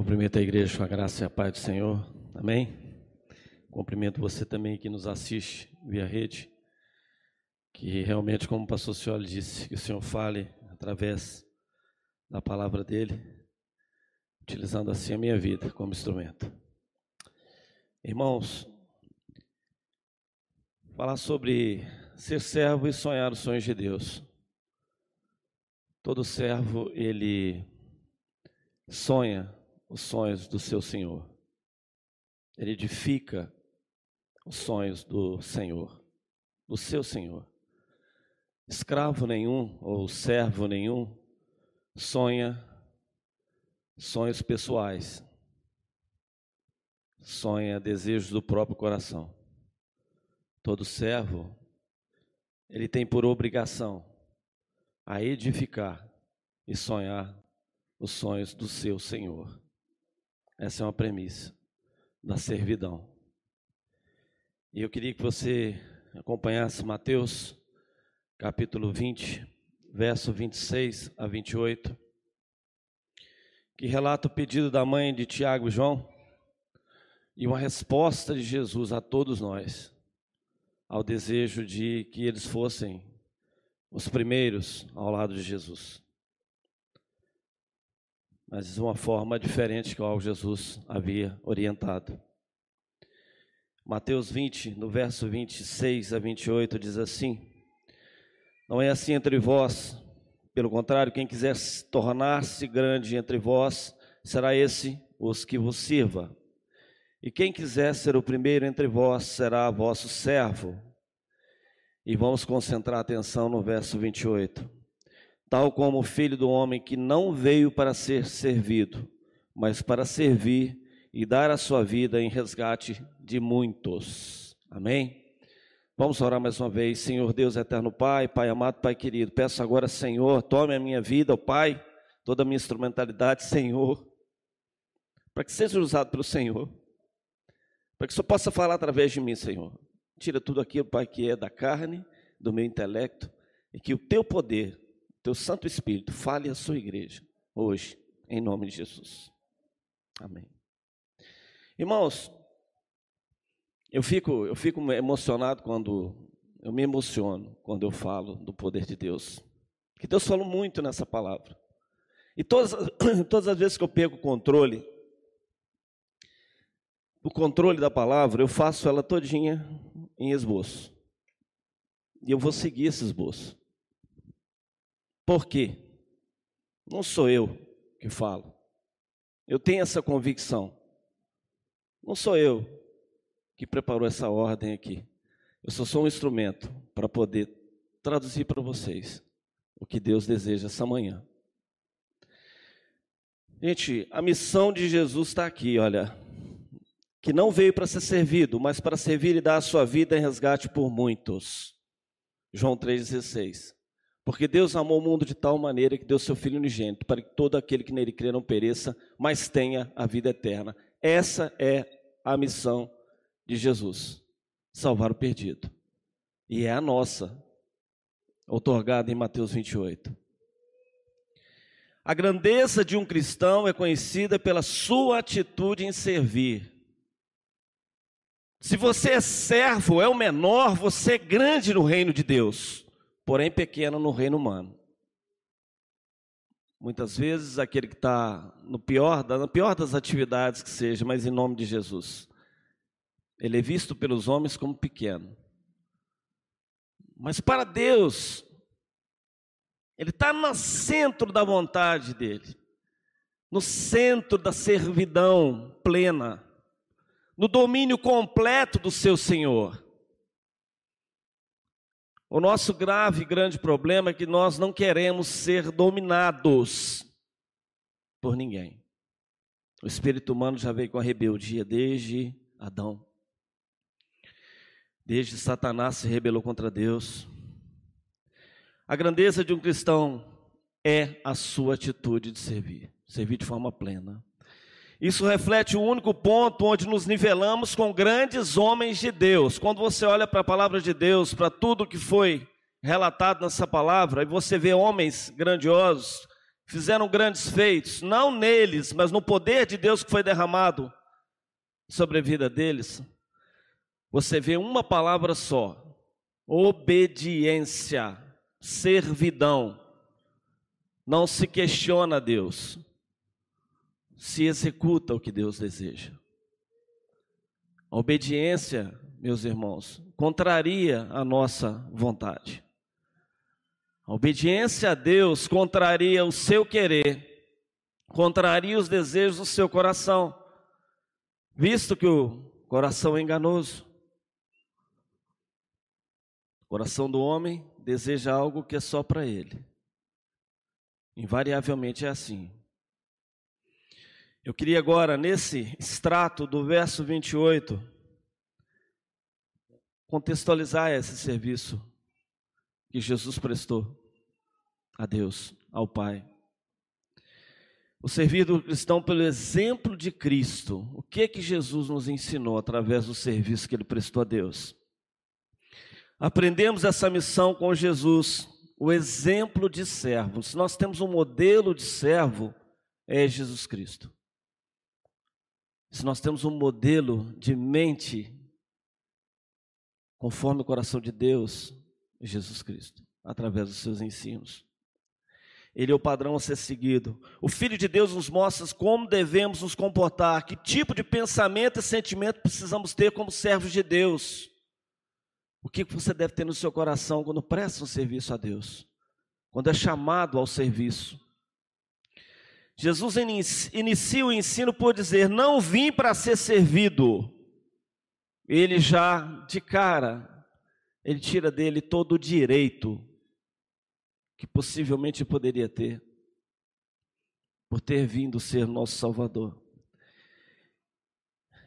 Cumprimento a igreja com a graça e a paz do Senhor. Amém? Cumprimento você também que nos assiste via rede. Que realmente, como o pastor Cioli disse, que o Senhor fale através da palavra dele, utilizando assim a minha vida como instrumento. Irmãos, falar sobre ser servo e sonhar os sonhos de Deus. Todo servo, ele sonha os sonhos do seu Senhor. Ele edifica os sonhos do Senhor, do seu Senhor. Escravo nenhum ou servo nenhum sonha sonhos pessoais, sonha desejos do próprio coração. Todo servo, ele tem por obrigação a edificar e sonhar os sonhos do seu Senhor. Essa é uma premissa da servidão. E eu queria que você acompanhasse Mateus, capítulo 20, verso 26 a 28, que relata o pedido da mãe de Tiago e João e uma resposta de Jesus a todos nós, ao desejo de que eles fossem os primeiros ao lado de Jesus mas de uma forma diferente que o Jesus havia orientado. Mateus 20, no verso 26 a 28, diz assim: Não é assim entre vós, pelo contrário, quem quiser tornar-se grande entre vós, será esse os que vos sirva. E quem quiser ser o primeiro entre vós, será vosso servo. E vamos concentrar a atenção no verso 28 tal como o filho do homem que não veio para ser servido, mas para servir e dar a sua vida em resgate de muitos. Amém? Vamos orar mais uma vez. Senhor Deus eterno Pai, Pai amado, Pai querido, peço agora, Senhor, tome a minha vida, ó Pai, toda a minha instrumentalidade, Senhor, para que seja usado pelo Senhor, para que o Senhor possa falar através de mim, Senhor. Tira tudo aquilo, Pai, que é da carne, do meu intelecto, e que o teu poder teu Santo Espírito fale à sua igreja hoje, em nome de Jesus. Amém. Irmãos, eu fico, eu fico emocionado quando eu me emociono quando eu falo do poder de Deus. Que Deus falou muito nessa palavra. E todas, todas as vezes que eu pego o controle, o controle da palavra, eu faço ela todinha em esboço. E eu vou seguir esse esboço. Por quê? Não sou eu que falo. Eu tenho essa convicção. Não sou eu que preparou essa ordem aqui. Eu só sou um instrumento para poder traduzir para vocês o que Deus deseja essa manhã. Gente, a missão de Jesus está aqui, olha. Que não veio para ser servido, mas para servir e dar a sua vida em resgate por muitos. João 3,16. Porque Deus amou o mundo de tal maneira que deu seu Filho unigênito, para que todo aquele que nele crê não pereça, mas tenha a vida eterna. Essa é a missão de Jesus: salvar o perdido. E é a nossa, otorgada em Mateus 28. A grandeza de um cristão é conhecida pela sua atitude em servir. Se você é servo, é o menor, você é grande no reino de Deus porém pequeno no reino humano. Muitas vezes aquele que está no pior, na pior das atividades que seja, mas em nome de Jesus, ele é visto pelos homens como pequeno. Mas para Deus, ele está no centro da vontade dele, no centro da servidão plena, no domínio completo do seu Senhor. O nosso grave e grande problema é que nós não queremos ser dominados por ninguém. O espírito humano já veio com a rebeldia desde Adão. Desde Satanás se rebelou contra Deus. A grandeza de um cristão é a sua atitude de servir, servir de forma plena. Isso reflete o único ponto onde nos nivelamos com grandes homens de Deus. Quando você olha para a palavra de Deus, para tudo que foi relatado nessa palavra, e você vê homens grandiosos, fizeram grandes feitos, não neles, mas no poder de Deus que foi derramado sobre a vida deles, você vê uma palavra só: obediência, servidão. Não se questiona a Deus, se executa o que Deus deseja. A obediência, meus irmãos, contraria a nossa vontade. A obediência a Deus contraria o seu querer, contraria os desejos do seu coração, visto que o coração é enganoso. O coração do homem deseja algo que é só para ele. Invariavelmente é assim. Eu queria agora, nesse extrato do verso 28, contextualizar esse serviço que Jesus prestou a Deus, ao Pai. O servir do cristão pelo exemplo de Cristo. O que é que Jesus nos ensinou através do serviço que ele prestou a Deus? Aprendemos essa missão com Jesus, o exemplo de servo. Se nós temos um modelo de servo, é Jesus Cristo se nós temos um modelo de mente conforme o coração de Deus, Jesus Cristo, através dos seus ensinos. Ele é o padrão a ser seguido. O Filho de Deus nos mostra como devemos nos comportar, que tipo de pensamento e sentimento precisamos ter como servos de Deus. O que você deve ter no seu coração quando presta um serviço a Deus, quando é chamado ao serviço. Jesus inicia o ensino por dizer: Não vim para ser servido. Ele já, de cara, ele tira dele todo o direito que possivelmente poderia ter, por ter vindo ser nosso Salvador.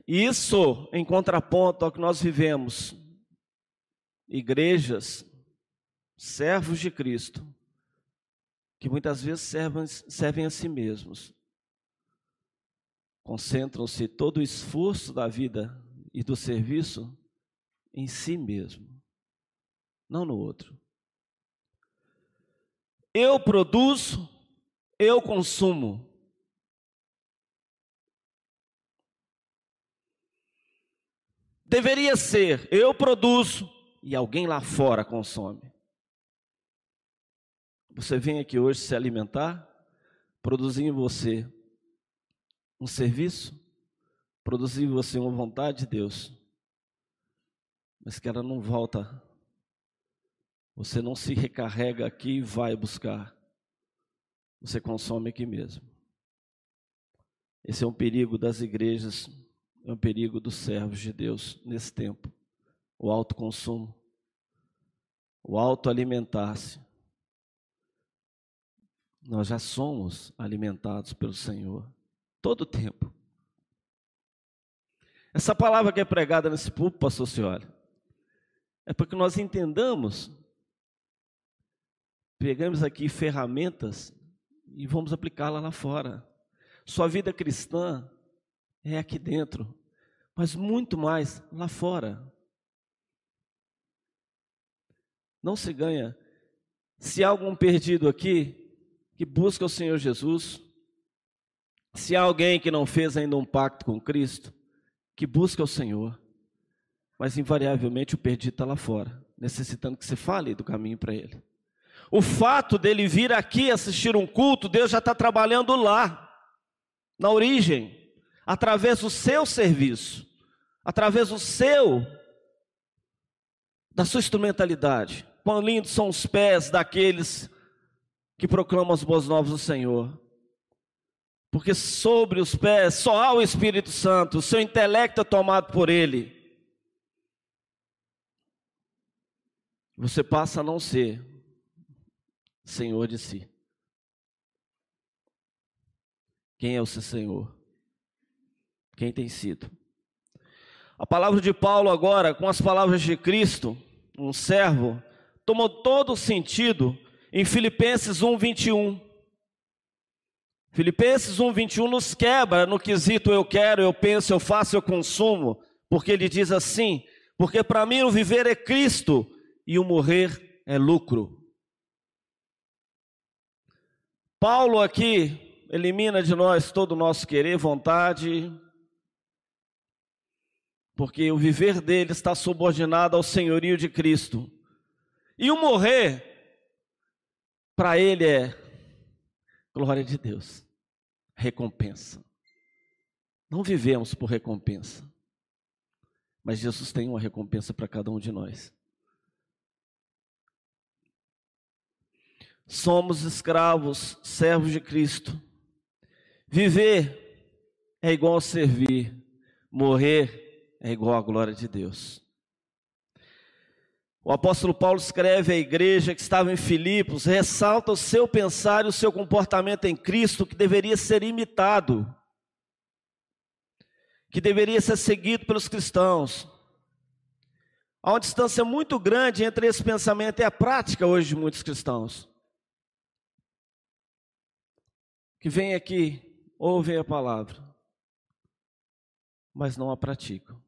Isso em contraponto ao que nós vivemos, igrejas, servos de Cristo, que muitas vezes servem, servem a si mesmos. Concentram-se todo o esforço da vida e do serviço em si mesmo, não no outro. Eu produzo, eu consumo. Deveria ser eu produzo e alguém lá fora consome. Você vem aqui hoje se alimentar, produzir em você um serviço, produzir em você uma vontade de Deus, mas que ela não volta. Você não se recarrega aqui e vai buscar. Você consome aqui mesmo. Esse é um perigo das igrejas, é um perigo dos servos de Deus nesse tempo. O autoconsumo, o autoalimentar-se. Nós já somos alimentados pelo Senhor todo o tempo. Essa palavra que é pregada nesse púlpito, pastor Cioli, é para que nós entendamos, pegamos aqui ferramentas e vamos aplicá-la lá fora. Sua vida cristã é aqui dentro, mas muito mais lá fora. Não se ganha. Se há algum perdido aqui, que busca o Senhor Jesus, se há alguém que não fez ainda um pacto com Cristo, que busca o Senhor, mas invariavelmente o perdido está lá fora, necessitando que você fale do caminho para ele. O fato dele vir aqui assistir um culto, Deus já está trabalhando lá, na origem, através do seu serviço, através do seu, da sua instrumentalidade. Quão lindos são os pés daqueles que proclamam as boas novas do Senhor. Porque sobre os pés só há o Espírito Santo, o seu intelecto é tomado por ele. Você passa a não ser senhor de si. Quem é o seu Senhor? Quem tem sido? A palavra de Paulo agora, com as palavras de Cristo, um servo, tomou todo o sentido em Filipenses 1, 21. Filipenses 1, 21 nos quebra no quesito eu quero, eu penso, eu faço, eu consumo, porque ele diz assim: porque para mim o viver é Cristo e o morrer é lucro. Paulo aqui elimina de nós todo o nosso querer, vontade, porque o viver dele está subordinado ao senhorio de Cristo. E o morrer, para ele é glória de Deus, recompensa. Não vivemos por recompensa, mas Jesus tem uma recompensa para cada um de nós. Somos escravos, servos de Cristo. Viver é igual a servir, morrer é igual à glória de Deus. O apóstolo Paulo escreve à igreja que estava em Filipos, ressalta o seu pensar e o seu comportamento em Cristo que deveria ser imitado, que deveria ser seguido pelos cristãos. Há uma distância muito grande entre esse pensamento e a prática hoje de muitos cristãos. Que vem aqui, ouvem a palavra, mas não a praticam.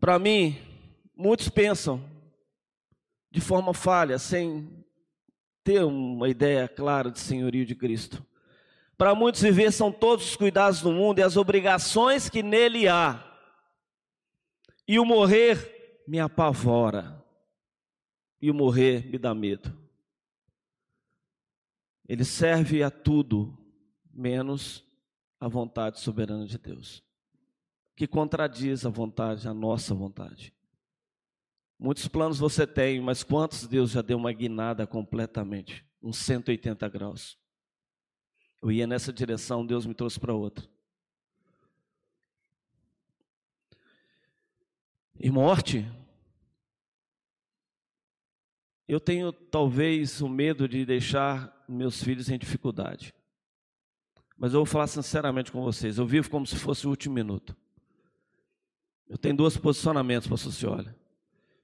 Para mim, muitos pensam de forma falha, sem ter uma ideia clara de senhorio de Cristo. Para muitos, viver são todos os cuidados do mundo e as obrigações que nele há. E o morrer me apavora. E o morrer me dá medo. Ele serve a tudo, menos a vontade soberana de Deus, que contradiz a vontade, a nossa vontade. Muitos planos você tem, mas quantos Deus já deu uma guinada completamente, uns 180 graus? Eu ia nessa direção, Deus me trouxe para outra. E morte eu tenho talvez o medo de deixar meus filhos em dificuldade. Mas eu vou falar sinceramente com vocês. Eu vivo como se fosse o último minuto. Eu tenho dois posicionamentos, pastor Cioli.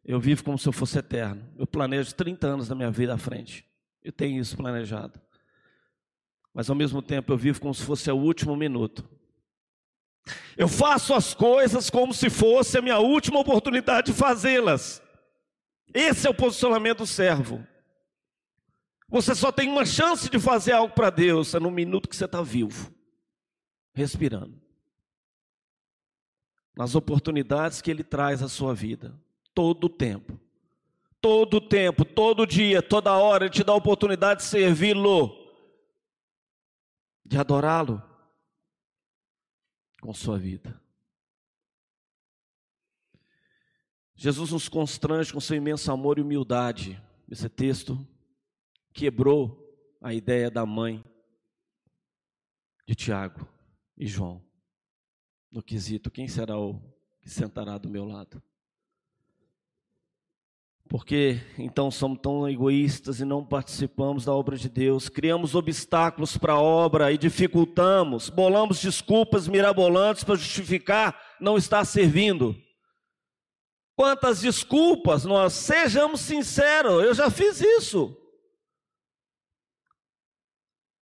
Eu vivo como se eu fosse eterno. Eu planejo 30 anos da minha vida à frente. Eu tenho isso planejado. Mas ao mesmo tempo eu vivo como se fosse o último minuto. Eu faço as coisas como se fosse a minha última oportunidade de fazê-las. Esse é o posicionamento do servo. Você só tem uma chance de fazer algo para Deus, é no minuto que você está vivo, respirando. Nas oportunidades que Ele traz à sua vida, todo o tempo. Todo o tempo, todo dia, toda hora, Ele te dá a oportunidade de servi-lo, de adorá-lo com sua vida. Jesus nos constrange com seu imenso amor e humildade. Esse texto quebrou a ideia da mãe de Tiago e João, no quesito: quem será o que sentará do meu lado? Porque então somos tão egoístas e não participamos da obra de Deus, criamos obstáculos para a obra e dificultamos, bolamos desculpas mirabolantes para justificar não estar servindo. Quantas desculpas nós, sejamos sinceros, eu já fiz isso.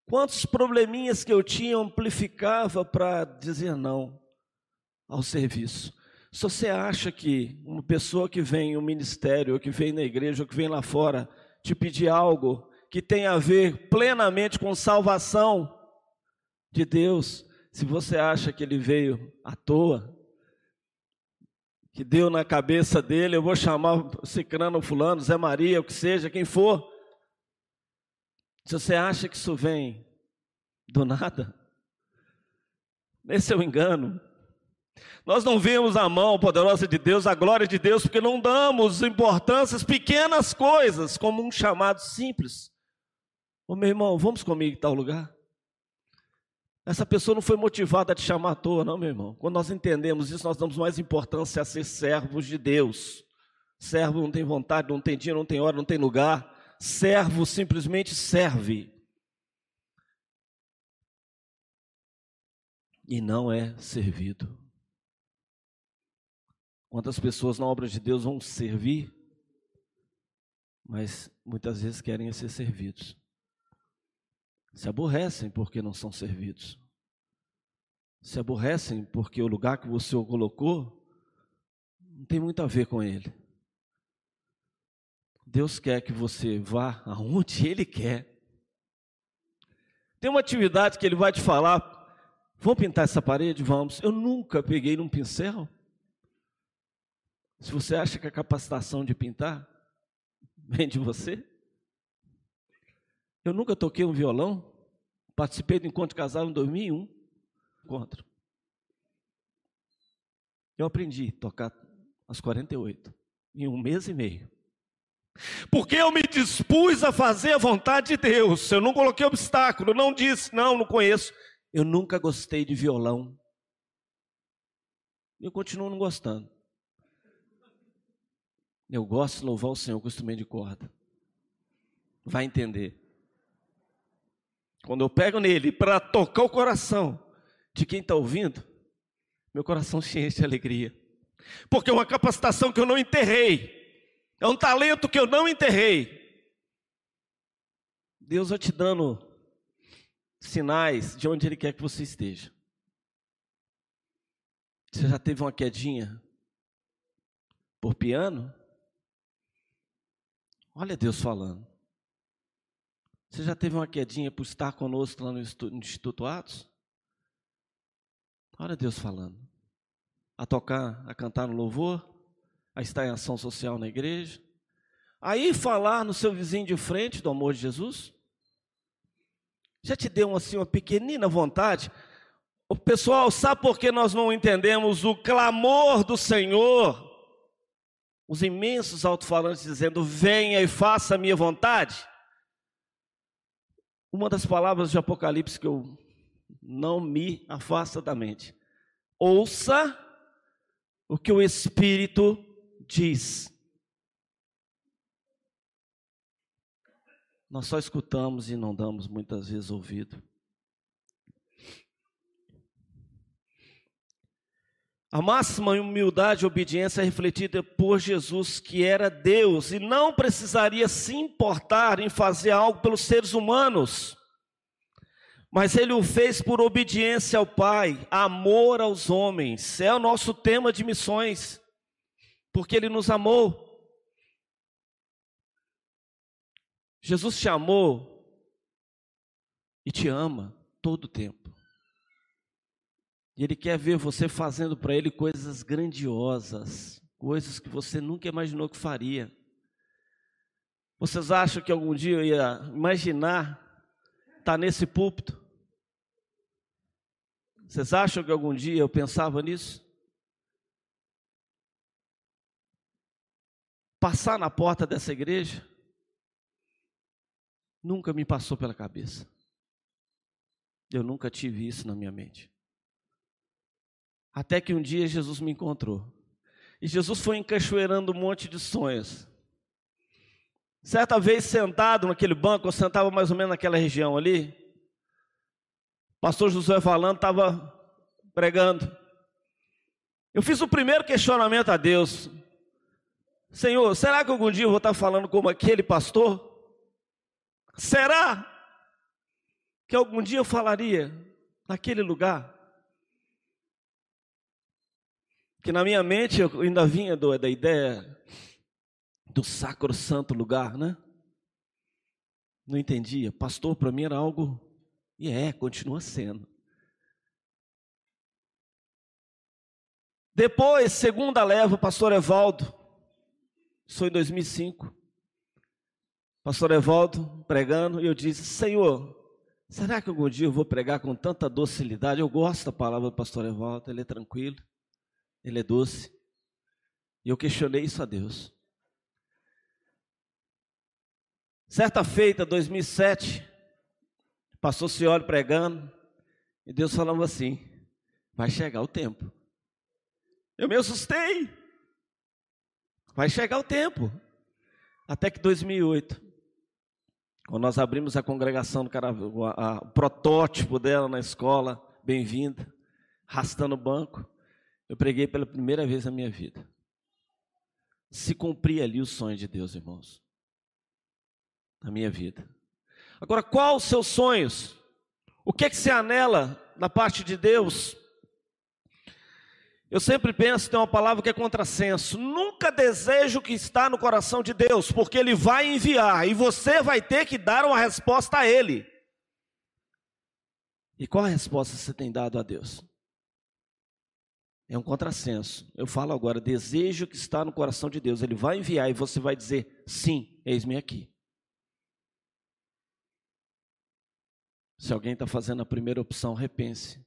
Quantos probleminhas que eu tinha amplificava para dizer não ao serviço. Se você acha que uma pessoa que vem no ministério, ou que vem na igreja, ou que vem lá fora, te pedir algo que tem a ver plenamente com salvação de Deus, se você acha que ele veio à toa, que deu na cabeça dele, eu vou chamar Cicrano Fulano, Zé Maria, o que seja, quem for. Se você acha que isso vem do nada, esse é o engano. Nós não vemos a mão poderosa de Deus, a glória de Deus, porque não damos importâncias pequenas coisas como um chamado simples. Ô meu irmão, vamos comigo em tal lugar? Essa pessoa não foi motivada a te chamar à toa, não, meu irmão. Quando nós entendemos isso, nós damos mais importância a ser servos de Deus. Servo não tem vontade, não tem dia, não tem hora, não tem lugar. Servo simplesmente serve. E não é servido. Quantas pessoas na obra de Deus vão servir, mas muitas vezes querem ser servidos se aborrecem porque não são servidos. Se aborrecem porque o lugar que você o colocou não tem muito a ver com ele. Deus quer que você vá aonde Ele quer. Tem uma atividade que Ele vai te falar. Vamos pintar essa parede? Vamos. Eu nunca peguei num pincel. Se você acha que a capacitação de pintar vem de você, eu nunca toquei um violão. Participei do encontro casal em 2001. Encontro. Eu aprendi a tocar aos 48, em um mês e meio. Porque eu me dispus a fazer a vontade de Deus. Eu não coloquei obstáculo, não disse, não, não conheço. Eu nunca gostei de violão. Eu continuo não gostando. Eu gosto de louvar o Senhor com instrumento de corda. Vai entender. Quando eu pego nele para tocar o coração de quem está ouvindo, meu coração se enche de alegria. Porque é uma capacitação que eu não enterrei. É um talento que eu não enterrei. Deus vai te dando sinais de onde Ele quer que você esteja. Você já teve uma quedinha por piano? Olha Deus falando. Você já teve uma quedinha por estar conosco lá no Instituto Atos? Olha Deus falando. A tocar, a cantar no louvor? a estar em ação social na igreja, aí falar no seu vizinho de frente do amor de Jesus? Já te deu assim uma pequenina vontade? O pessoal, sabe por que nós não entendemos o clamor do Senhor? Os imensos alto-falantes dizendo: Venha e faça a minha vontade. Uma das palavras de Apocalipse que eu não me afasta da mente. Ouça o que o Espírito diz. Nós só escutamos e não damos muitas vezes ouvido. A máxima humildade e obediência é refletida por Jesus, que era Deus e não precisaria se importar em fazer algo pelos seres humanos, mas ele o fez por obediência ao Pai, amor aos homens. É o nosso tema de missões porque Ele nos amou. Jesus te amou e te ama todo o tempo. E Ele quer ver você fazendo para Ele coisas grandiosas, coisas que você nunca imaginou que faria. Vocês acham que algum dia eu ia imaginar estar nesse púlpito? Vocês acham que algum dia eu pensava nisso? passar na porta dessa igreja, nunca me passou pela cabeça. Eu nunca tive isso na minha mente. Até que um dia Jesus me encontrou. E Jesus foi encachoeirando um monte de sonhos. Certa vez sentado naquele banco, eu sentava mais ou menos naquela região ali. Pastor Josué falando, estava pregando. Eu fiz o primeiro questionamento a Deus. Senhor, será que algum dia eu vou estar falando como aquele pastor? Será que algum dia eu falaria naquele lugar? Que na minha mente eu ainda vinha do, da ideia do sacro santo lugar, né? Não entendia. Pastor para mim era algo, e é, continua sendo. Depois, segunda leva, o pastor Evaldo, foi em 2005. Pastor Evaldo pregando, e eu disse: Senhor, será que algum dia eu vou pregar com tanta docilidade? Eu gosto da palavra do pastor Evaldo, ele é tranquilo, ele é doce. E eu questionei isso a Deus. Certa feita, 2007, passou o senhor pregando, e Deus falava assim: vai chegar o tempo. Eu me assustei. Vai chegar o tempo. Até que 2008, quando nós abrimos a congregação do Caravel, o protótipo dela na escola, bem-vinda, arrastando o banco, eu preguei pela primeira vez na minha vida. Se cumprir ali o sonho de Deus, irmãos, na minha vida. Agora, qual os seus sonhos? O que é que se anela da parte de Deus? Eu sempre penso, tem uma palavra que é contrassenso. Nunca desejo o que está no coração de Deus, porque Ele vai enviar e você vai ter que dar uma resposta a Ele. E qual a resposta você tem dado a Deus? É um contrassenso. Eu falo agora, desejo que está no coração de Deus. Ele vai enviar e você vai dizer: sim, eis-me aqui. Se alguém está fazendo a primeira opção, repense.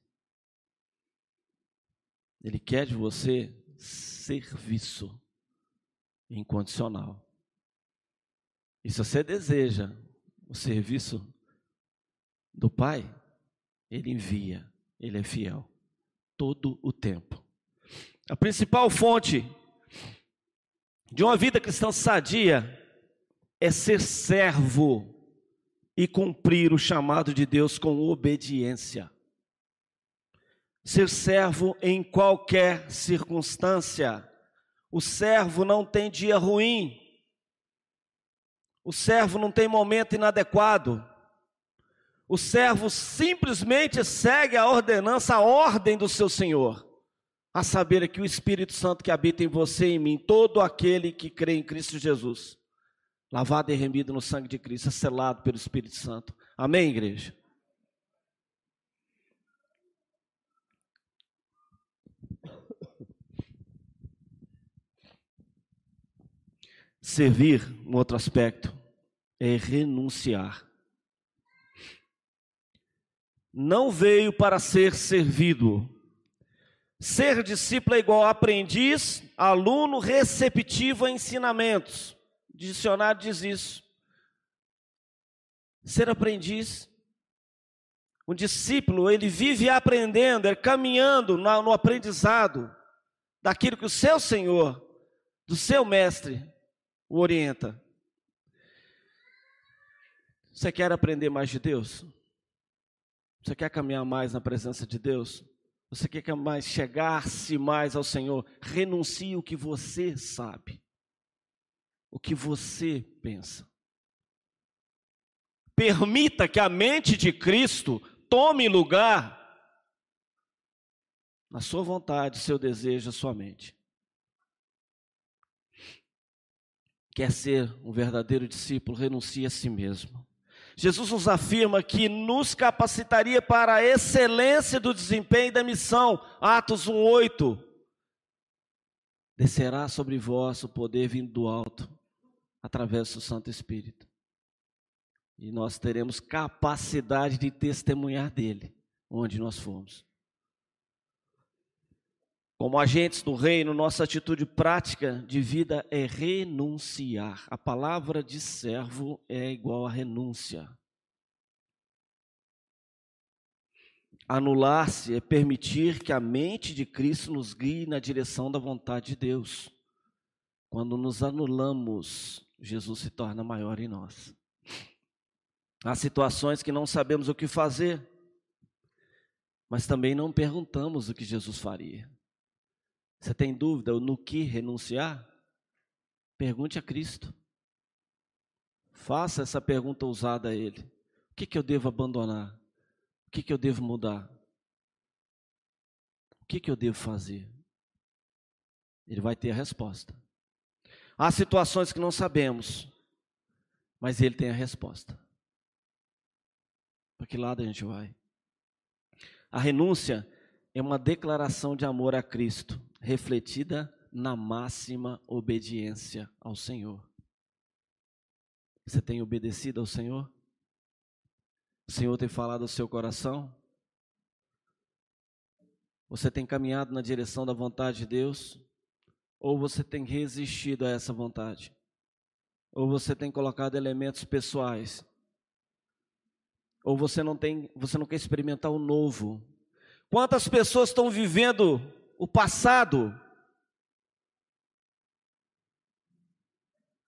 Ele quer de você serviço incondicional. E se você deseja o serviço do Pai, Ele envia, Ele é fiel, todo o tempo. A principal fonte de uma vida cristã sadia é ser servo e cumprir o chamado de Deus com obediência. Ser servo em qualquer circunstância. O servo não tem dia ruim. O servo não tem momento inadequado. O servo simplesmente segue a ordenança, a ordem do seu Senhor a saber que o Espírito Santo que habita em você e em mim, todo aquele que crê em Cristo Jesus, lavado e remido no sangue de Cristo, é selado pelo Espírito Santo. Amém, igreja? Servir, um outro aspecto, é renunciar. Não veio para ser servido, Ser discípulo é igual aprendiz, aluno receptivo a ensinamentos. O dicionário diz isso. Ser aprendiz, um discípulo, ele vive aprendendo, é caminhando no aprendizado daquilo que o seu Senhor, do seu mestre, o orienta. Você quer aprender mais de Deus? Você quer caminhar mais na presença de Deus? Você quer mais chegar-se mais ao Senhor? Renuncie o que você sabe, o que você pensa. Permita que a mente de Cristo tome lugar na sua vontade, seu desejo, a sua mente. Quer ser um verdadeiro discípulo, renuncie a si mesmo. Jesus nos afirma que nos capacitaria para a excelência do desempenho da missão. Atos 1:8. Descerá sobre vós o poder vindo do alto, através do Santo Espírito. E nós teremos capacidade de testemunhar dele, onde nós formos. Como agentes do reino, nossa atitude prática de vida é renunciar. A palavra de servo é igual a renúncia. Anular-se é permitir que a mente de Cristo nos guie na direção da vontade de Deus. Quando nos anulamos, Jesus se torna maior em nós. Há situações que não sabemos o que fazer, mas também não perguntamos o que Jesus faria. Você tem dúvida no que renunciar? Pergunte a Cristo. Faça essa pergunta ousada a Ele: O que, que eu devo abandonar? O que, que eu devo mudar? O que, que eu devo fazer? Ele vai ter a resposta. Há situações que não sabemos, mas Ele tem a resposta. Para que lado a gente vai? A renúncia é uma declaração de amor a Cristo refletida na máxima obediência ao Senhor. Você tem obedecido ao Senhor? O Senhor tem falado ao seu coração? Você tem caminhado na direção da vontade de Deus? Ou você tem resistido a essa vontade? Ou você tem colocado elementos pessoais? Ou você não tem, você não quer experimentar o novo? Quantas pessoas estão vivendo o passado.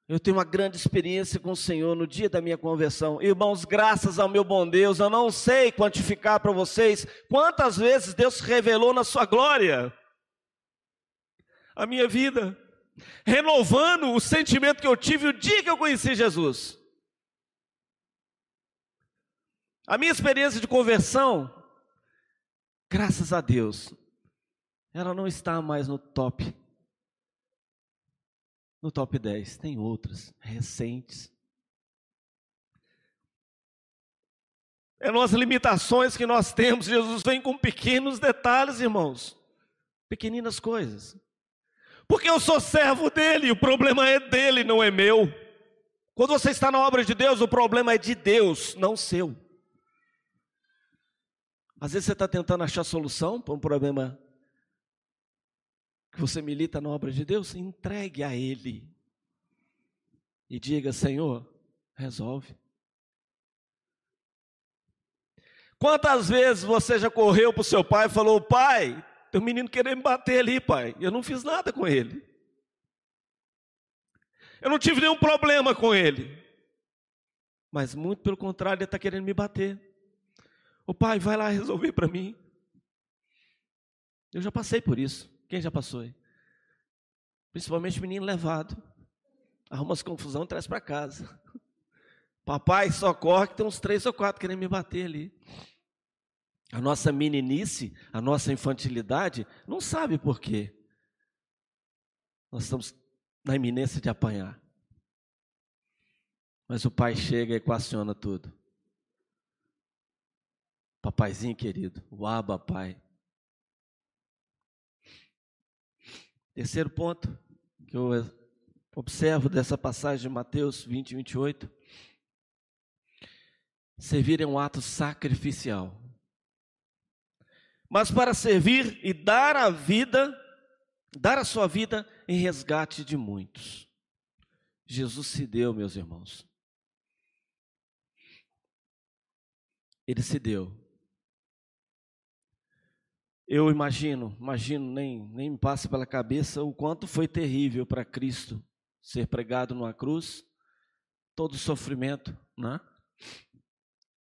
Eu tenho uma grande experiência com o Senhor no dia da minha conversão. Irmãos, graças ao meu bom Deus, eu não sei quantificar para vocês quantas vezes Deus revelou na sua glória a minha vida, renovando o sentimento que eu tive o dia que eu conheci Jesus. A minha experiência de conversão, graças a Deus, ela não está mais no top. No top 10, tem outras recentes. É nas limitações que nós temos. Jesus vem com pequenos detalhes, irmãos. Pequeninas coisas. Porque eu sou servo dele, o problema é dele, não é meu. Quando você está na obra de Deus, o problema é de Deus, não seu. Às vezes você está tentando achar solução para um problema que você milita na obra de Deus, entregue a Ele. E diga, Senhor, resolve. Quantas vezes você já correu para o seu pai e falou: Pai, tem um menino querendo me bater ali, pai. Eu não fiz nada com ele. Eu não tive nenhum problema com ele. Mas muito pelo contrário, ele está querendo me bater. O pai, vai lá resolver para mim. Eu já passei por isso. Quem já passou aí? Principalmente menino levado. Arruma as confusão e traz para casa. Papai, só corre que tem uns três ou quatro querendo me bater ali. A nossa meninice, a nossa infantilidade, não sabe por quê. Nós estamos na iminência de apanhar. Mas o pai chega e equaciona tudo. Papaizinho querido, o Aba Pai. Terceiro ponto que eu observo dessa passagem de Mateus 20, 28. Servir é um ato sacrificial mas para servir e dar a vida, dar a sua vida em resgate de muitos. Jesus se deu, meus irmãos. Ele se deu. Eu imagino, imagino, nem, nem me passa pela cabeça o quanto foi terrível para Cristo ser pregado numa cruz, todo o sofrimento, né?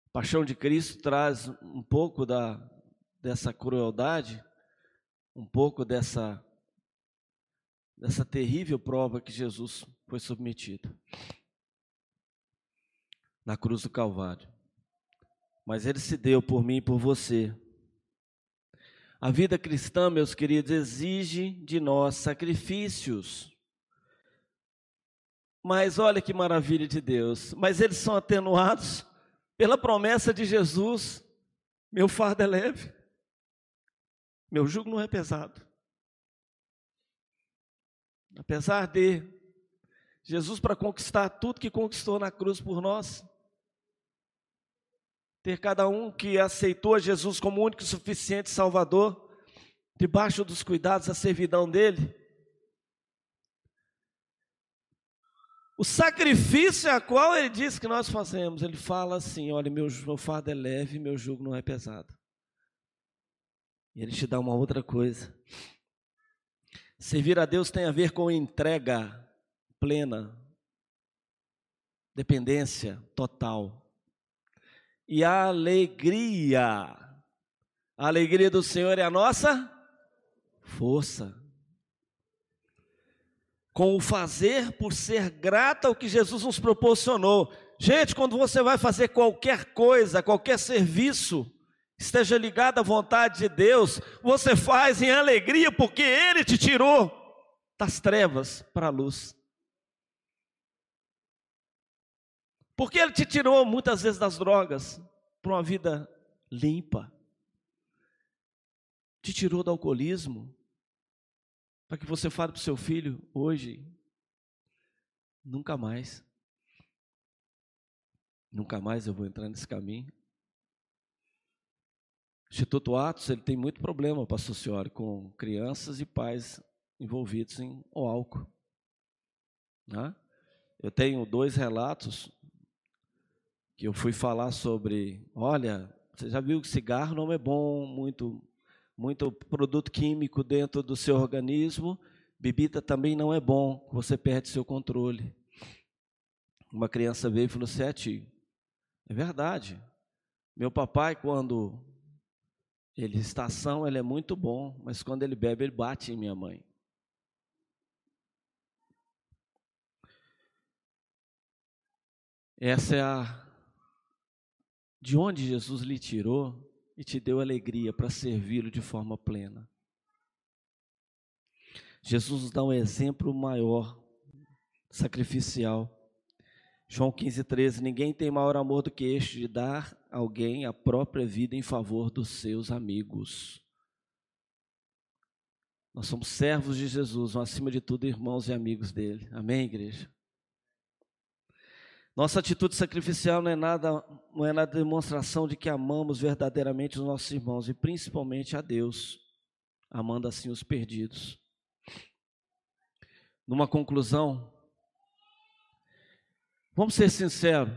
A paixão de Cristo traz um pouco da, dessa crueldade, um pouco dessa dessa terrível prova que Jesus foi submetido na cruz do Calvário. Mas ele se deu por mim e por você. A vida cristã, meus queridos, exige de nós sacrifícios. Mas olha que maravilha de Deus. Mas eles são atenuados pela promessa de Jesus: meu fardo é leve. Meu jugo não é pesado. Apesar de Jesus, para conquistar tudo que conquistou na cruz por nós, ter cada um que aceitou Jesus como único e suficiente Salvador, debaixo dos cuidados, da servidão dele. O sacrifício a qual ele diz que nós fazemos, ele fala assim: olha, meu, meu fardo é leve, meu jugo não é pesado. E ele te dá uma outra coisa. Servir a Deus tem a ver com entrega plena, dependência total. E alegria, a alegria do Senhor é a nossa força. Com o fazer por ser grata ao que Jesus nos proporcionou. Gente, quando você vai fazer qualquer coisa, qualquer serviço, esteja ligado à vontade de Deus, você faz em alegria, porque Ele te tirou das trevas para a luz. Porque Ele te tirou muitas vezes das drogas para uma vida limpa, te tirou do alcoolismo, para que você fale para o seu filho hoje, nunca mais, nunca mais eu vou entrar nesse caminho. Instituto Atos ele tem muito problema, pastor Ciori, com crianças e pais envolvidos em o álcool. Né? Eu tenho dois relatos que eu fui falar sobre, olha, você já viu que cigarro não é bom, muito, muito produto químico dentro do seu organismo, bebida também não é bom, você perde seu controle. Uma criança veio e falou, Sete, é verdade. Meu papai, quando ele, estação, ele é muito bom, mas quando ele bebe, ele bate em minha mãe. Essa é a de onde Jesus lhe tirou e te deu alegria para servi-lo de forma plena. Jesus nos dá um exemplo maior, sacrificial. João 15, 13: Ninguém tem maior amor do que este de dar alguém a própria vida em favor dos seus amigos. Nós somos servos de Jesus, acima de tudo, irmãos e amigos dele. Amém, igreja? Nossa atitude sacrificial não é nada, não é nada demonstração de que amamos verdadeiramente os nossos irmãos e principalmente a Deus, amando assim os perdidos. Numa conclusão, vamos ser sinceros.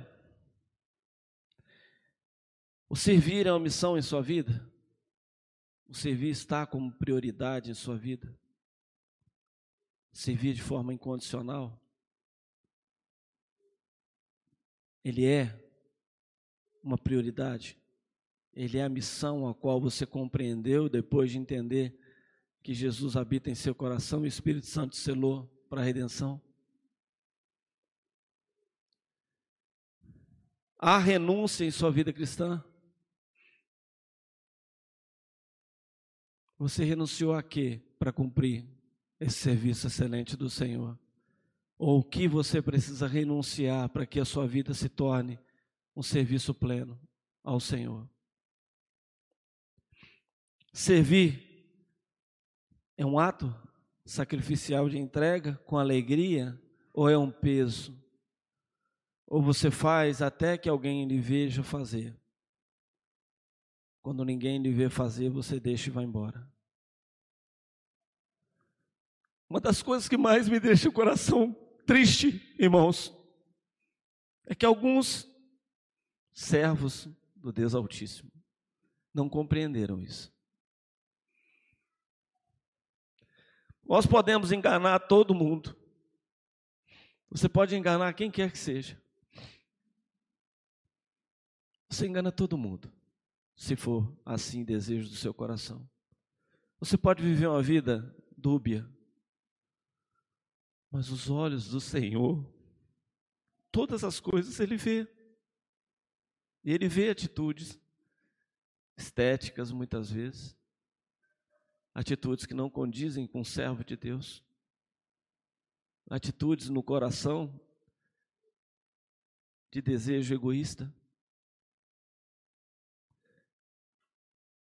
O servir é uma missão em sua vida? O servir está como prioridade em sua vida? Servir de forma incondicional? Ele é uma prioridade. Ele é a missão a qual você compreendeu depois de entender que Jesus habita em seu coração e o Espírito Santo selou para a redenção. Há renúncia em sua vida cristã? Você renunciou a quê para cumprir esse serviço excelente do Senhor? Ou o que você precisa renunciar para que a sua vida se torne um serviço pleno ao Senhor? Servir é um ato sacrificial de entrega com alegria ou é um peso? Ou você faz até que alguém lhe veja fazer? Quando ninguém lhe vê fazer, você deixa e vai embora. Uma das coisas que mais me deixa o coração triste, irmãos, é que alguns servos do Deus Altíssimo não compreenderam isso. Nós podemos enganar todo mundo. Você pode enganar quem quer que seja. Você engana todo mundo, se for assim desejo do seu coração. Você pode viver uma vida dúbia, mas os olhos do Senhor, todas as coisas Ele vê. E Ele vê atitudes estéticas muitas vezes, atitudes que não condizem com o servo de Deus, atitudes no coração de desejo egoísta.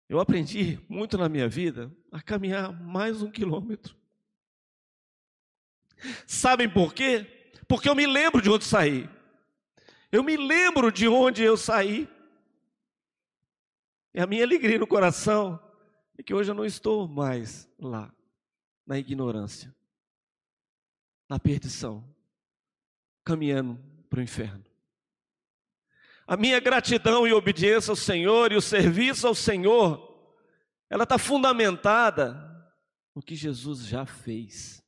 Eu aprendi muito na minha vida a caminhar mais um quilômetro Sabem por quê? Porque eu me lembro de onde saí. Eu me lembro de onde eu saí. E a minha alegria no coração é que hoje eu não estou mais lá, na ignorância, na perdição, caminhando para o inferno. A minha gratidão e obediência ao Senhor e o serviço ao Senhor, ela está fundamentada no que Jesus já fez.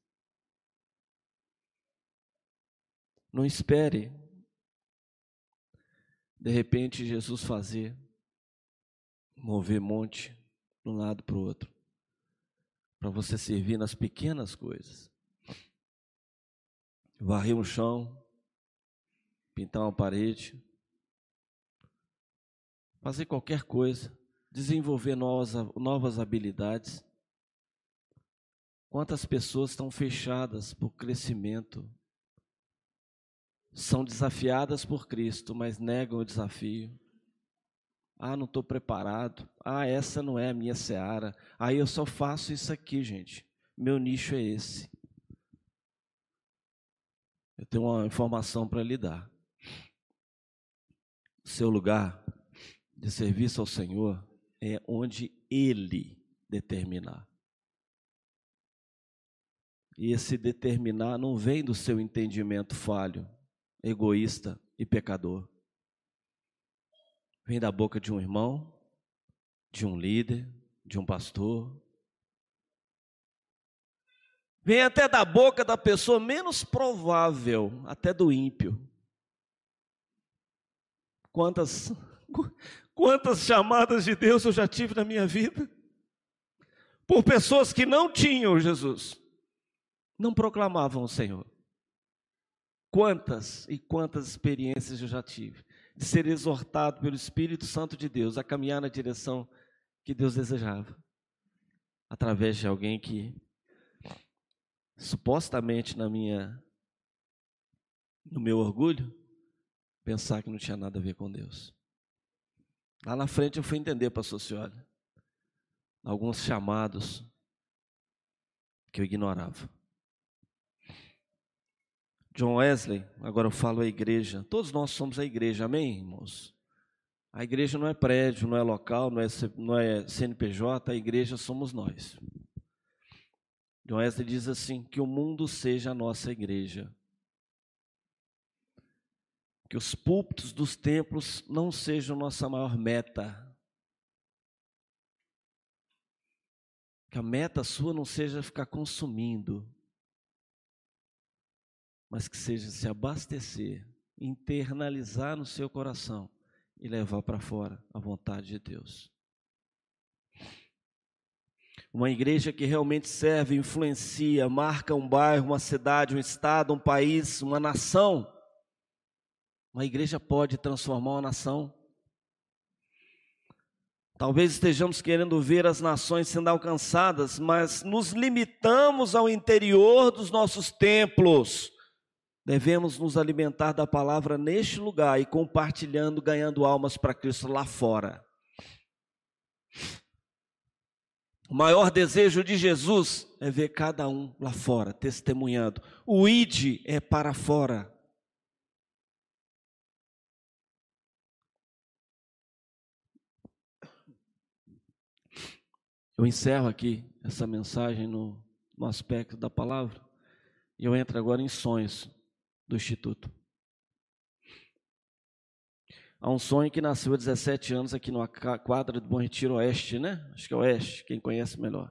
Não espere, de repente, Jesus fazer, mover monte de um lado para o outro, para você servir nas pequenas coisas. Varrer um chão, pintar uma parede, fazer qualquer coisa, desenvolver novas, novas habilidades. Quantas pessoas estão fechadas por crescimento são desafiadas por Cristo, mas negam o desafio. Ah, não estou preparado. Ah, essa não é a minha seara. Aí ah, eu só faço isso aqui, gente. Meu nicho é esse. Eu tenho uma informação para lhe dar. Seu lugar de serviço ao Senhor é onde Ele determinar. E esse determinar não vem do seu entendimento falho, egoísta e pecador. Vem da boca de um irmão, de um líder, de um pastor. Vem até da boca da pessoa menos provável, até do ímpio. Quantas, quantas chamadas de Deus eu já tive na minha vida? Por pessoas que não tinham Jesus, não proclamavam o Senhor. Quantas e quantas experiências eu já tive de ser exortado pelo Espírito Santo de Deus a caminhar na direção que Deus desejava, através de alguém que supostamente na minha no meu orgulho, pensar que não tinha nada a ver com Deus. Lá na frente eu fui entender, pastor Cioli, alguns chamados que eu ignorava. John Wesley, agora eu falo a igreja, todos nós somos a igreja, amém, irmãos? A igreja não é prédio, não é local, não é, não é CNPJ, a igreja somos nós. John Wesley diz assim: que o mundo seja a nossa igreja. Que os púlpitos dos templos não sejam nossa maior meta. Que a meta sua não seja ficar consumindo, mas que seja se abastecer, internalizar no seu coração e levar para fora a vontade de Deus. Uma igreja que realmente serve, influencia, marca um bairro, uma cidade, um estado, um país, uma nação. Uma igreja pode transformar uma nação. Talvez estejamos querendo ver as nações sendo alcançadas, mas nos limitamos ao interior dos nossos templos. Devemos nos alimentar da palavra neste lugar e compartilhando, ganhando almas para Cristo lá fora. O maior desejo de Jesus é ver cada um lá fora, testemunhando. O id é para fora. Eu encerro aqui essa mensagem no, no aspecto da palavra e eu entro agora em sonhos do Instituto. Há um sonho que nasceu há 17 anos aqui na quadra do Bom Retiro Oeste, né? Acho que é Oeste, quem conhece melhor.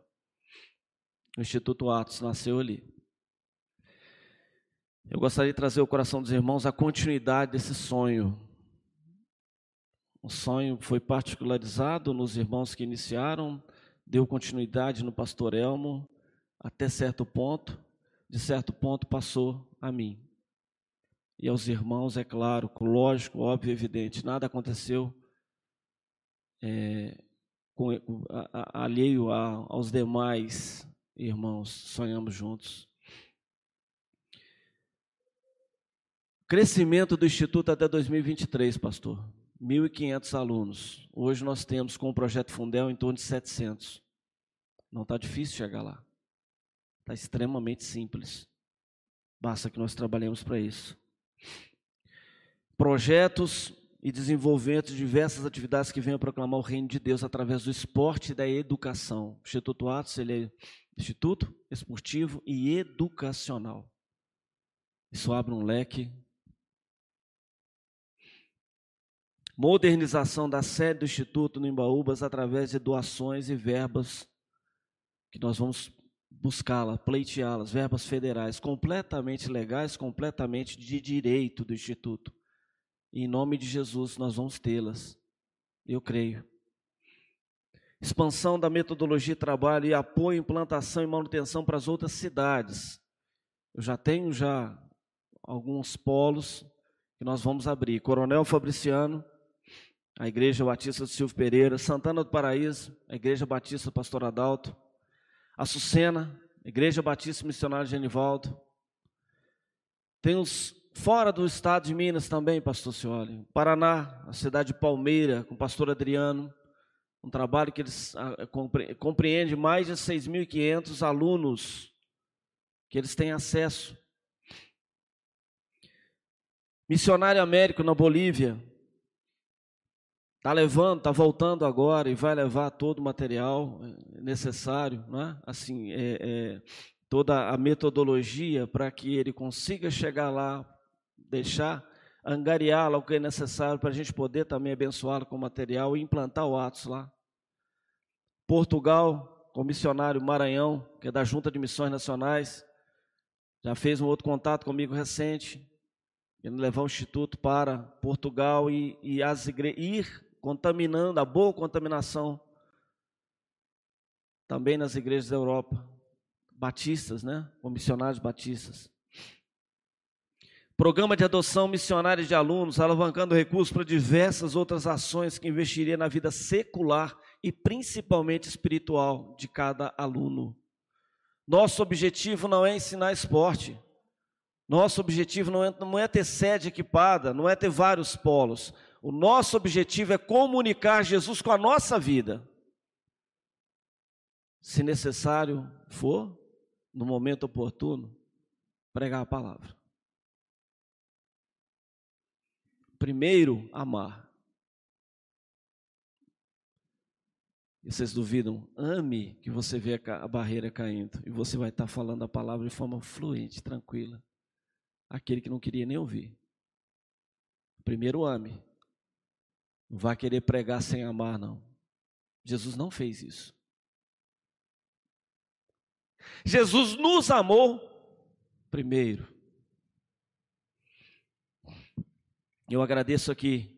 O Instituto Atos nasceu ali. Eu gostaria de trazer ao coração dos irmãos a continuidade desse sonho. O sonho foi particularizado nos irmãos que iniciaram, deu continuidade no pastor Elmo até certo ponto, de certo ponto passou a mim e aos irmãos, é claro, lógico, óbvio, evidente, nada aconteceu é, com, a, a, alheio a, aos demais irmãos, sonhamos juntos. Crescimento do Instituto até 2023, pastor. 1.500 alunos. Hoje nós temos com o projeto Fundel em torno de 700. Não está difícil chegar lá. Está extremamente simples. Basta que nós trabalhemos para isso projetos e desenvolvimento de diversas atividades que venham proclamar o reino de Deus através do esporte e da educação. O Instituto Atos ele é Instituto Esportivo e Educacional. Isso abre um leque. Modernização da sede do Instituto no Embaúbas através de doações e verbas que nós vamos buscá-la, pleiteá-las, verbas federais completamente legais, completamente de direito do Instituto. E em nome de Jesus nós vamos tê-las. Eu creio. Expansão da metodologia de trabalho e apoio, implantação e manutenção para as outras cidades. Eu já tenho já alguns polos que nós vamos abrir. Coronel Fabriciano, a Igreja Batista do Silvio Pereira, Santana do Paraíso, a Igreja Batista do Pastor Adalto, Açucena, Igreja Batista Missionária Genivaldo. Tem os fora do estado de Minas também, pastor Cioli. Paraná, a cidade de Palmeira, com o pastor Adriano. Um trabalho que eles ah, compreende mais de 6.500 alunos que eles têm acesso. Missionário Américo na Bolívia, Está levando, está voltando agora e vai levar todo o material eh, necessário, né? assim, é, é, toda a metodologia para que ele consiga chegar lá, deixar, angariá-la o que é necessário para a gente poder também abençoá-lo com material e implantar o Atos lá. Portugal, com o missionário Maranhão, que é da Junta de Missões Nacionais, já fez um outro contato comigo recente, querendo levar o Instituto para Portugal e, e as igre ir contaminando, a boa contaminação também nas igrejas da Europa, batistas, né? Com missionários batistas. Programa de adoção missionária de alunos, alavancando recursos para diversas outras ações que investiria na vida secular e principalmente espiritual de cada aluno. Nosso objetivo não é ensinar esporte. Nosso objetivo não é, não é ter sede equipada, não é ter vários polos. O nosso objetivo é comunicar Jesus com a nossa vida. Se necessário for, no momento oportuno, pregar a palavra. Primeiro, amar. E vocês duvidam? Ame que você vê a barreira caindo. E você vai estar falando a palavra de forma fluente, tranquila. Aquele que não queria nem ouvir. Primeiro ame. Não vai querer pregar sem amar, não. Jesus não fez isso. Jesus nos amou primeiro. Eu agradeço aqui,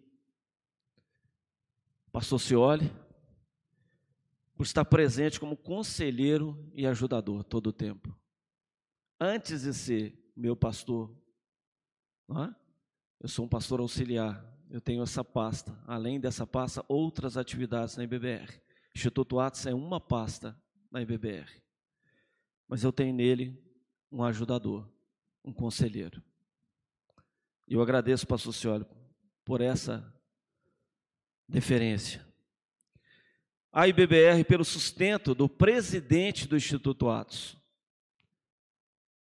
Pastor Cioli, por estar presente como conselheiro e ajudador todo o tempo. Antes de ser meu pastor, é? eu sou um pastor auxiliar, eu tenho essa pasta. Além dessa pasta, outras atividades na IBBR. Instituto Atos é uma pasta na IBBR. Mas eu tenho nele um ajudador, um conselheiro. E eu agradeço, pastor Cioli, por essa deferência. A IBBR pelo sustento do presidente do Instituto Atos.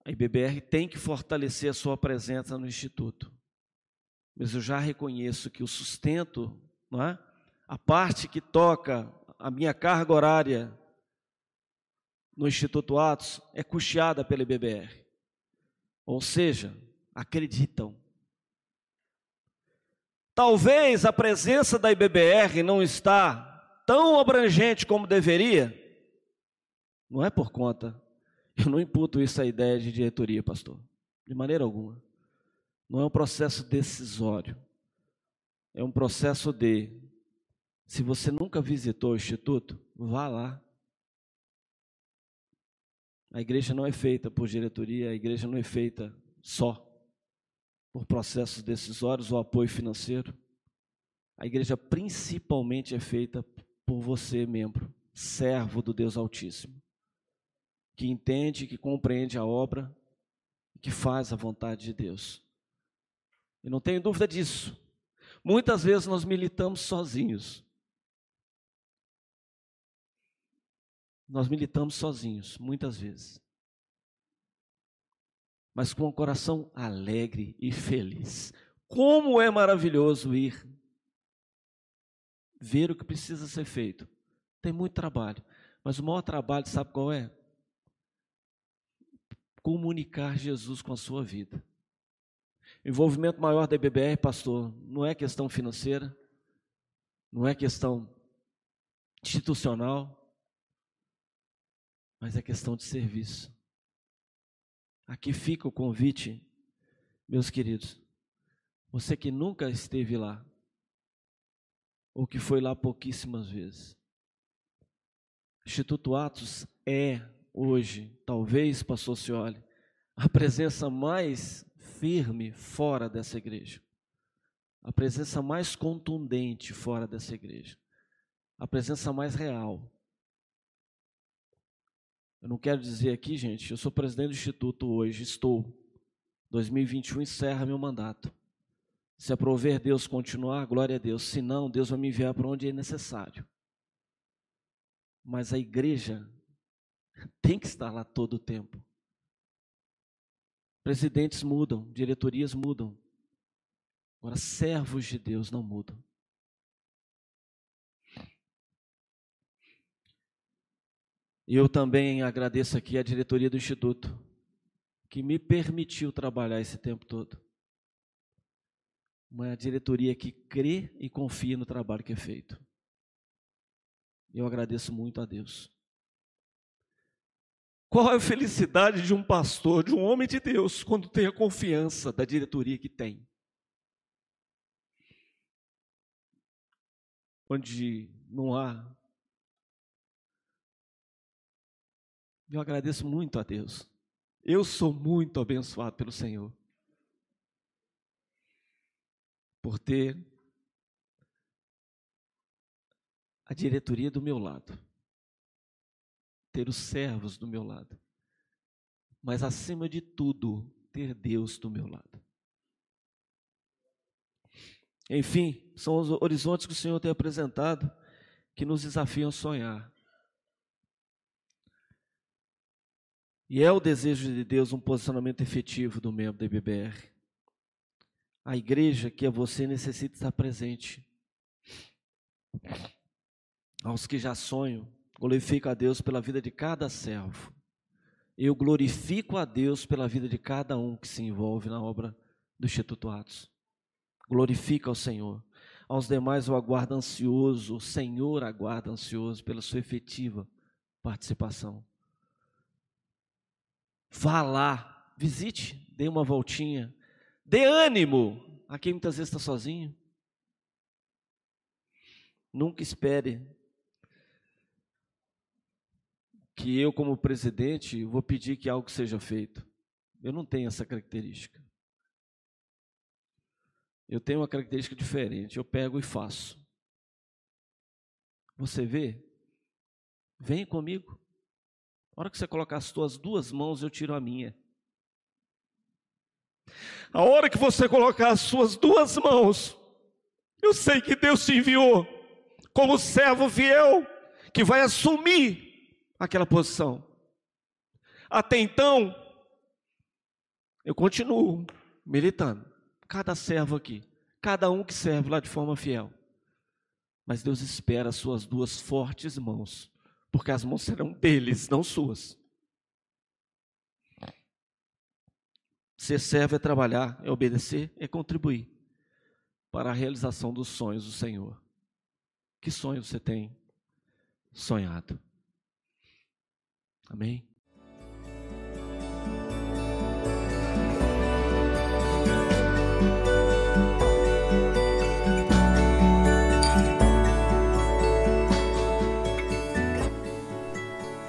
A IBBR tem que fortalecer a sua presença no Instituto mas eu já reconheço que o sustento, não é? a parte que toca a minha carga horária no Instituto Atos é custeada pela IBBR. Ou seja, acreditam. Talvez a presença da IBBR não está tão abrangente como deveria. Não é por conta. Eu não imputo isso à ideia de diretoria, pastor. De maneira alguma. Não é um processo decisório. É um processo de, se você nunca visitou o instituto, vá lá. A igreja não é feita por diretoria, a igreja não é feita só por processos decisórios ou apoio financeiro. A igreja principalmente é feita por você, membro, servo do Deus Altíssimo, que entende, que compreende a obra, que faz a vontade de Deus. Eu não tenho dúvida disso. Muitas vezes nós militamos sozinhos. Nós militamos sozinhos, muitas vezes. Mas com o coração alegre e feliz. Como é maravilhoso ir ver o que precisa ser feito. Tem muito trabalho, mas o maior trabalho, sabe qual é? Comunicar Jesus com a sua vida. Envolvimento maior da IBBR, pastor, não é questão financeira, não é questão institucional, mas é questão de serviço. Aqui fica o convite, meus queridos. Você que nunca esteve lá, ou que foi lá pouquíssimas vezes. Instituto Atos é hoje, talvez, pastor Cioli, a presença mais firme fora dessa igreja. A presença mais contundente fora dessa igreja. A presença mais real. Eu não quero dizer aqui, gente, eu sou presidente do Instituto hoje, estou. 2021 encerra meu mandato. Se aprover Deus continuar, glória a Deus. Se não, Deus vai me enviar para onde é necessário. Mas a igreja tem que estar lá todo o tempo. Presidentes mudam, diretorias mudam. Agora, servos de Deus não mudam. Eu também agradeço aqui a diretoria do Instituto, que me permitiu trabalhar esse tempo todo. Uma diretoria que crê e confia no trabalho que é feito. Eu agradeço muito a Deus. Qual é a felicidade de um pastor, de um homem de Deus, quando tem a confiança da diretoria que tem? Onde não há. Eu agradeço muito a Deus. Eu sou muito abençoado pelo Senhor. Por ter a diretoria do meu lado ter os servos do meu lado. mas acima de tudo, ter Deus do meu lado. Enfim, são os horizontes que o Senhor tem apresentado que nos desafiam a sonhar. E é o desejo de Deus um posicionamento efetivo do membro da IBBR. A igreja que é você necessita estar presente. Aos que já sonham, glorifico a Deus pela vida de cada servo. Eu glorifico a Deus pela vida de cada um que se envolve na obra do Instituto Atos. Glorifica ao Senhor. Aos demais eu aguardo ansioso, o Senhor aguarda ansioso pela sua efetiva participação. Vá lá, visite, dê uma voltinha, dê ânimo a quem muitas vezes está sozinho. Nunca espere que eu, como presidente, vou pedir que algo seja feito. Eu não tenho essa característica. Eu tenho uma característica diferente. Eu pego e faço. Você vê? Vem comigo. A hora que você colocar as suas duas mãos, eu tiro a minha. A hora que você colocar as suas duas mãos, eu sei que Deus te enviou como servo fiel que vai assumir aquela posição. Até então, eu continuo militando. Cada servo aqui, cada um que serve lá de forma fiel. Mas Deus espera as suas duas fortes mãos porque as mãos serão deles, não suas. Ser servo é trabalhar, é obedecer, é contribuir para a realização dos sonhos do Senhor. Que sonho você tem sonhado? Amém?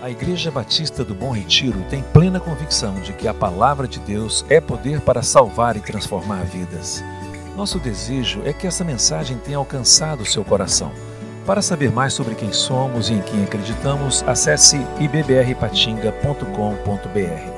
A Igreja Batista do Bom Retiro tem plena convicção de que a palavra de Deus é poder para salvar e transformar vidas. Nosso desejo é que essa mensagem tenha alcançado seu coração. Para saber mais sobre quem somos e em quem acreditamos, acesse ibbrpatinga.com.br.